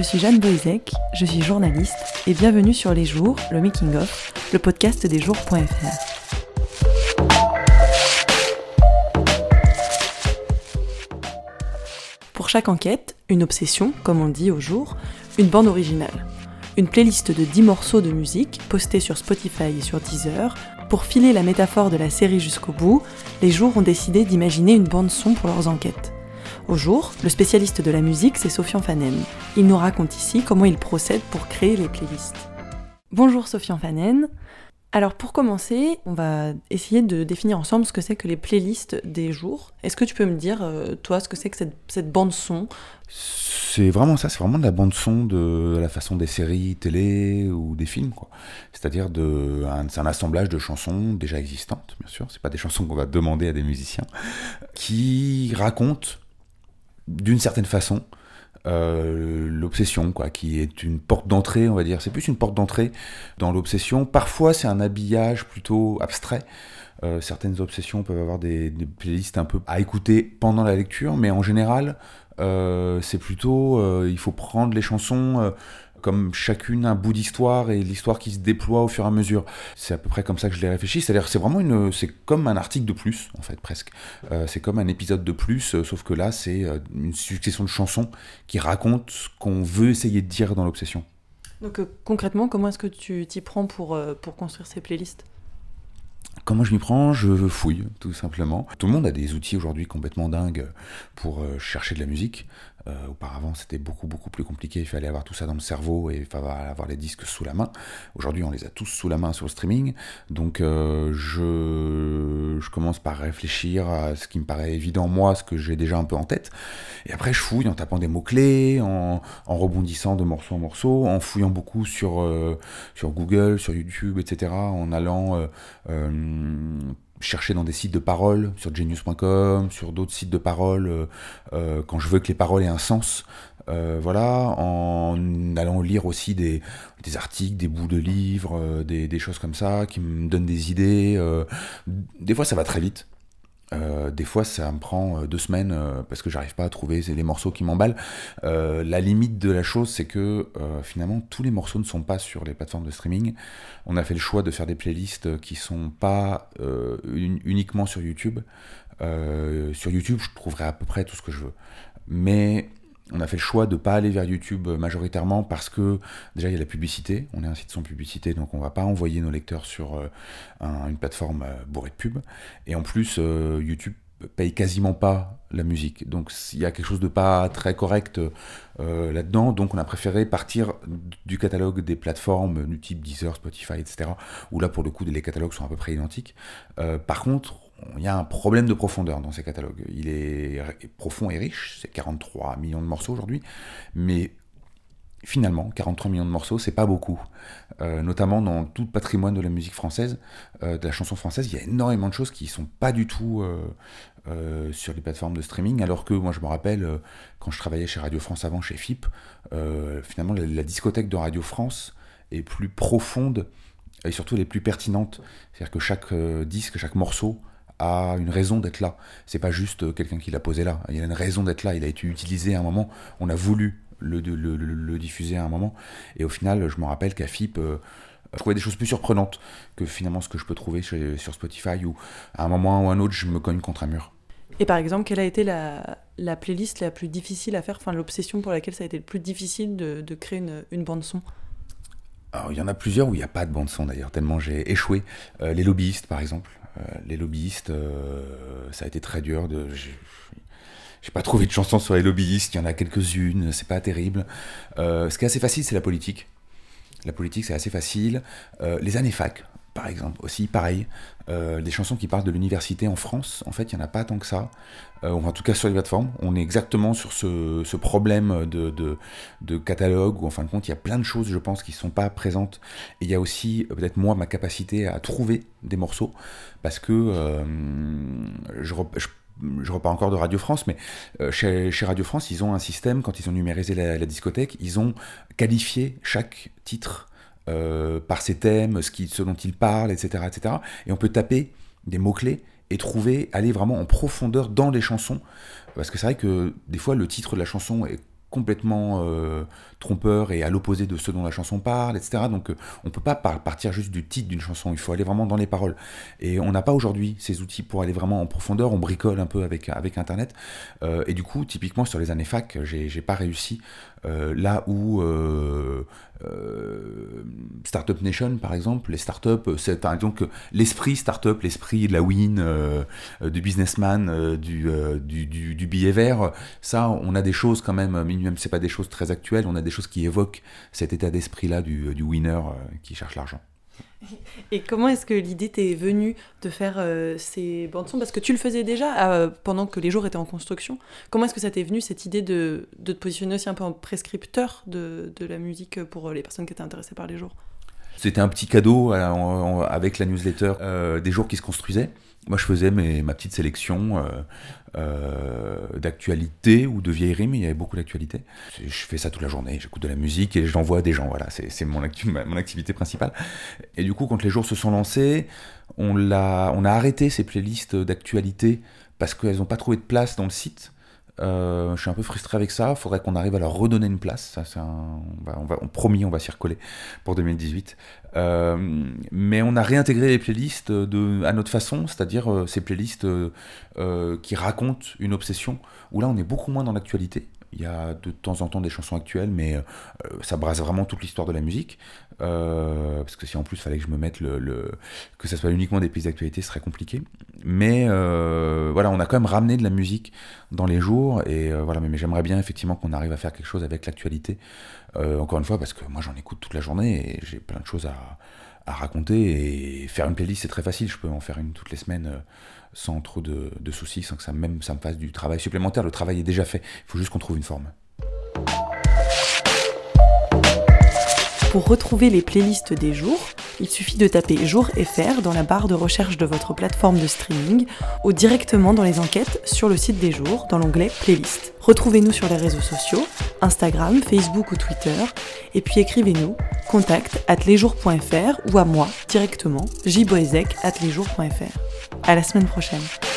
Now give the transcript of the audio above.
je suis Jeanne Boisek, je suis journaliste et bienvenue sur Les Jours, le Making of, le podcast des jours.fr. Pour chaque enquête, une obsession, comme on dit au jour, une bande originale. Une playlist de 10 morceaux de musique postés sur Spotify et sur Deezer. Pour filer la métaphore de la série jusqu'au bout, les jours ont décidé d'imaginer une bande son pour leurs enquêtes. Au jour, le spécialiste de la musique, c'est Sofian Fanen. Il nous raconte ici comment il procède pour créer les playlists. Bonjour Sofian Fanen. Alors pour commencer, on va essayer de définir ensemble ce que c'est que les playlists des jours. Est-ce que tu peux me dire, euh, toi, ce que c'est que cette, bande son? C'est vraiment ça, c'est vraiment de la bande son de la façon des séries télé ou des films. C'est-à-dire de, c'est un assemblage de chansons déjà existantes, bien sûr. C'est pas des chansons qu'on va demander à des musiciens, qui racontent d'une certaine façon euh, l'obsession, quoi, qui est une porte d'entrée, on va dire. C'est plus une porte d'entrée dans l'obsession. Parfois, c'est un habillage plutôt abstrait. Euh, certaines obsessions peuvent avoir des, playlists un peu à écouter pendant la lecture, mais en général, euh, c'est plutôt, il faut prendre les chansons comme chacune un bout d'histoire et l'histoire qui se déploie au fur et à mesure. C'est à peu près comme ça que je l'ai réfléchi. C'est-à-dire c'est vraiment une, c'est comme un article de plus en fait presque. Euh, c'est comme un épisode de plus, euh, sauf que là c'est euh, une succession de chansons qui racontent ce qu'on veut essayer de dire dans l'obsession. Donc concrètement, comment est-ce que tu t'y prends pour, pour construire ces playlists? Comment je m'y prends? Je fouille, tout simplement. Tout le monde a des outils aujourd'hui complètement dingues pour chercher de la musique. Euh, auparavant, c'était beaucoup beaucoup plus compliqué. Il fallait avoir tout ça dans le cerveau et il fallait avoir les disques sous la main. Aujourd'hui, on les a tous sous la main sur le streaming. Donc, euh, je, commence par réfléchir à ce qui me paraît évident moi, ce que j'ai déjà un peu en tête. Et après, je fouille en tapant des mots clés, en, rebondissant de morceau en morceau, en fouillant beaucoup sur euh, sur Google, sur YouTube, etc. En allant chercher dans des sites de paroles, sur genius.com, sur d'autres sites de paroles, euh, euh, quand je veux que les paroles aient un sens. Euh, voilà, en allant lire aussi des, articles, des bouts de livres, des, des, choses comme ça, qui me donnent des idées. des fois, ça va très vite. Euh, des fois, ça me prend euh, deux semaines euh, parce que j'arrive pas à trouver les morceaux qui m'emballent. la limite de la chose, c'est que finalement, tous les morceaux ne sont pas sur les plateformes de streaming. On a fait le choix de faire des playlists qui sont pas uniquement sur YouTube. sur YouTube, je trouverai à peu près tout ce que je veux. Mais on a fait le choix de ne pas aller vers YouTube majoritairement parce que déjà il y a la publicité, on est un site sans publicité donc on va pas envoyer nos lecteurs sur euh, une plateforme euh, bourrée de pub. Et en plus euh, YouTube paye quasiment pas la musique. Donc il y a quelque chose de pas très correct là-dedans. Donc on a préféré partir du catalogue des plateformes du type Deezer, Spotify, etc. Où là pour le coup les catalogues sont à peu près identiques. par contre il y a un problème de profondeur dans ces catalogues. Il est profond et riche, c'est 43 millions de morceaux aujourd'hui, mais finalement, 43 millions de morceaux, c'est pas beaucoup. Euh, notamment dans tout le patrimoine de la musique française, euh, de la chanson française, il y a énormément de choses qui sont pas du tout euh, sur les plateformes de streaming, alors que moi je me rappelle, quand je travaillais chez Radio France avant, chez FIP, finalement la, la, discothèque de Radio France est plus profonde et surtout est plus pertinente. C'est-à-dire que chaque disque, chaque morceau a une raison d'être là. C'est pas juste euh, quelqu'un qui l'a posé là. Il a une raison d'être là. Il a été utilisé à un moment. On a voulu le, le, diffuser à un moment. Et au final, je me rappelle qu'à FIP, euh, je trouvais des choses plus surprenantes que finalement ce que je peux trouver sur Spotify où à un moment ou un autre, je me cogne contre un mur. Et par exemple, quelle a été la, la playlist la plus difficile à faire, enfin l'obsession pour laquelle ça a été le plus difficile de, de créer une, une bande son? Alors, il y en a plusieurs où il n'y a pas de bande son d'ailleurs, tellement j'ai échoué. Euh, les lobbyistes, par exemple. Euh, les lobbyistes, euh, ça a été très dur. De, j'ai pas trouvé de chansons sur les lobbyistes, il y en a quelques-unes, c'est pas terrible. ce qui est assez facile, c'est la politique. La politique, c'est assez facile. les années fac, par exemple, aussi, pareil. Euh, des chansons qui parlent de l'université en France, en fait, il n'y en a pas tant que ça. Euh, en tout cas, sur les plateformes, on est exactement sur ce, problème de, catalogue où, en fin de compte, il y a plein de choses, je pense, qui ne sont pas présentes. Et il y a aussi, peut-être moi, ma capacité à trouver des morceaux, parce que euh, je, je repars encore de Radio France, mais chez, Radio France, ils ont un système, quand ils ont numérisé la, la discothèque, ils ont qualifié chaque titre euh, par ses thèmes, ce, qui, dont il parle, etc., etc. Et on peut taper des mots-clés et trouver, aller vraiment en profondeur dans les chansons. Parce que c'est vrai que des fois, le titre de la chanson est complètement euh, trompeur et à l'opposé de ce dont la chanson parle, etc. Donc euh, on peut pas partir juste du titre d'une chanson, il faut aller vraiment dans les paroles. Et on n'a pas aujourd'hui ces outils pour aller vraiment en profondeur, on bricole un peu avec, avec Internet. Euh, et du coup, typiquement sur les années fac, j'ai pas réussi là où Startup Nation, par exemple, les startups, c'est donc l'esprit startup, l'esprit de la win, du businessman, du, du, du, du billet vert, ça, on a des choses quand même même c'est pas des choses très actuelles, on a des choses qui évoquent cet état d'esprit-là du, winner euh, qui cherche l'argent. Et comment est-ce que l'idée t'est venue de faire euh, ces bandes son? Parce que tu le faisais déjà euh, pendant que les jours étaient en construction. Comment est-ce que ça t'est venu cette idée de, te positionner aussi un peu en prescripteur de, la musique pour les personnes qui étaient intéressées par les jours C'était un petit cadeau avec la newsletter des jours qui se construisaient. Moi, je faisais mes, ma petite sélection euh, euh, d'actualité ou de vieilleries, mais il y avait beaucoup d'actualité. Je fais ça toute la journée, j'écoute de la musique et j'envoie des gens. Voilà, c'est mon, mon, activité principale. Et du coup, quand les jours se sont lancés, on, a, on a arrêté ces playlists d'actualité parce qu'elles n'ont pas trouvé de place dans le site. Euh, je suis un peu frustré avec ça. Il faudrait qu'on arrive à leur redonner une place. Ça, c'est on, va, on, va, promis, on va s'y recoller pour 2018. Euh, mais on a réintégré les playlists à notre façon, c'est-à-dire euh, ces playlists qui racontent une obsession, où là on est beaucoup moins dans l'actualité. Il y a de temps en temps des chansons actuelles, mais ça brasse vraiment toute l'histoire de la musique. Euh, parce que si en plus il fallait que je me mette le, que ça soit uniquement des pays d'actualité, ce serait compliqué. Mais euh, voilà, on a quand même ramené de la musique dans les jours, et voilà. Mais, j'aimerais bien effectivement qu'on arrive à faire quelque chose avec l'actualité. encore une fois, parce que moi j'en écoute toute la journée et j'ai plein de choses à, raconter. Et faire une playlist, c'est très facile. Je peux en faire une toutes les semaines sans trop de, soucis, sans que ça, même, ça me fasse du travail supplémentaire. Le travail est déjà fait, il faut juste qu'on trouve une forme. Pour retrouver les playlists des jours, il suffit de taper Jour FR dans la barre de recherche de votre plateforme de streaming ou directement dans les enquêtes sur le site des jours dans l'onglet Playlist. Retrouvez-nous sur les réseaux sociaux, Instagram, Facebook ou Twitter, et puis écrivez-nous contact at lesjours.fr ou à moi directement, jboezek at lesjours.fr. À la semaine prochaine.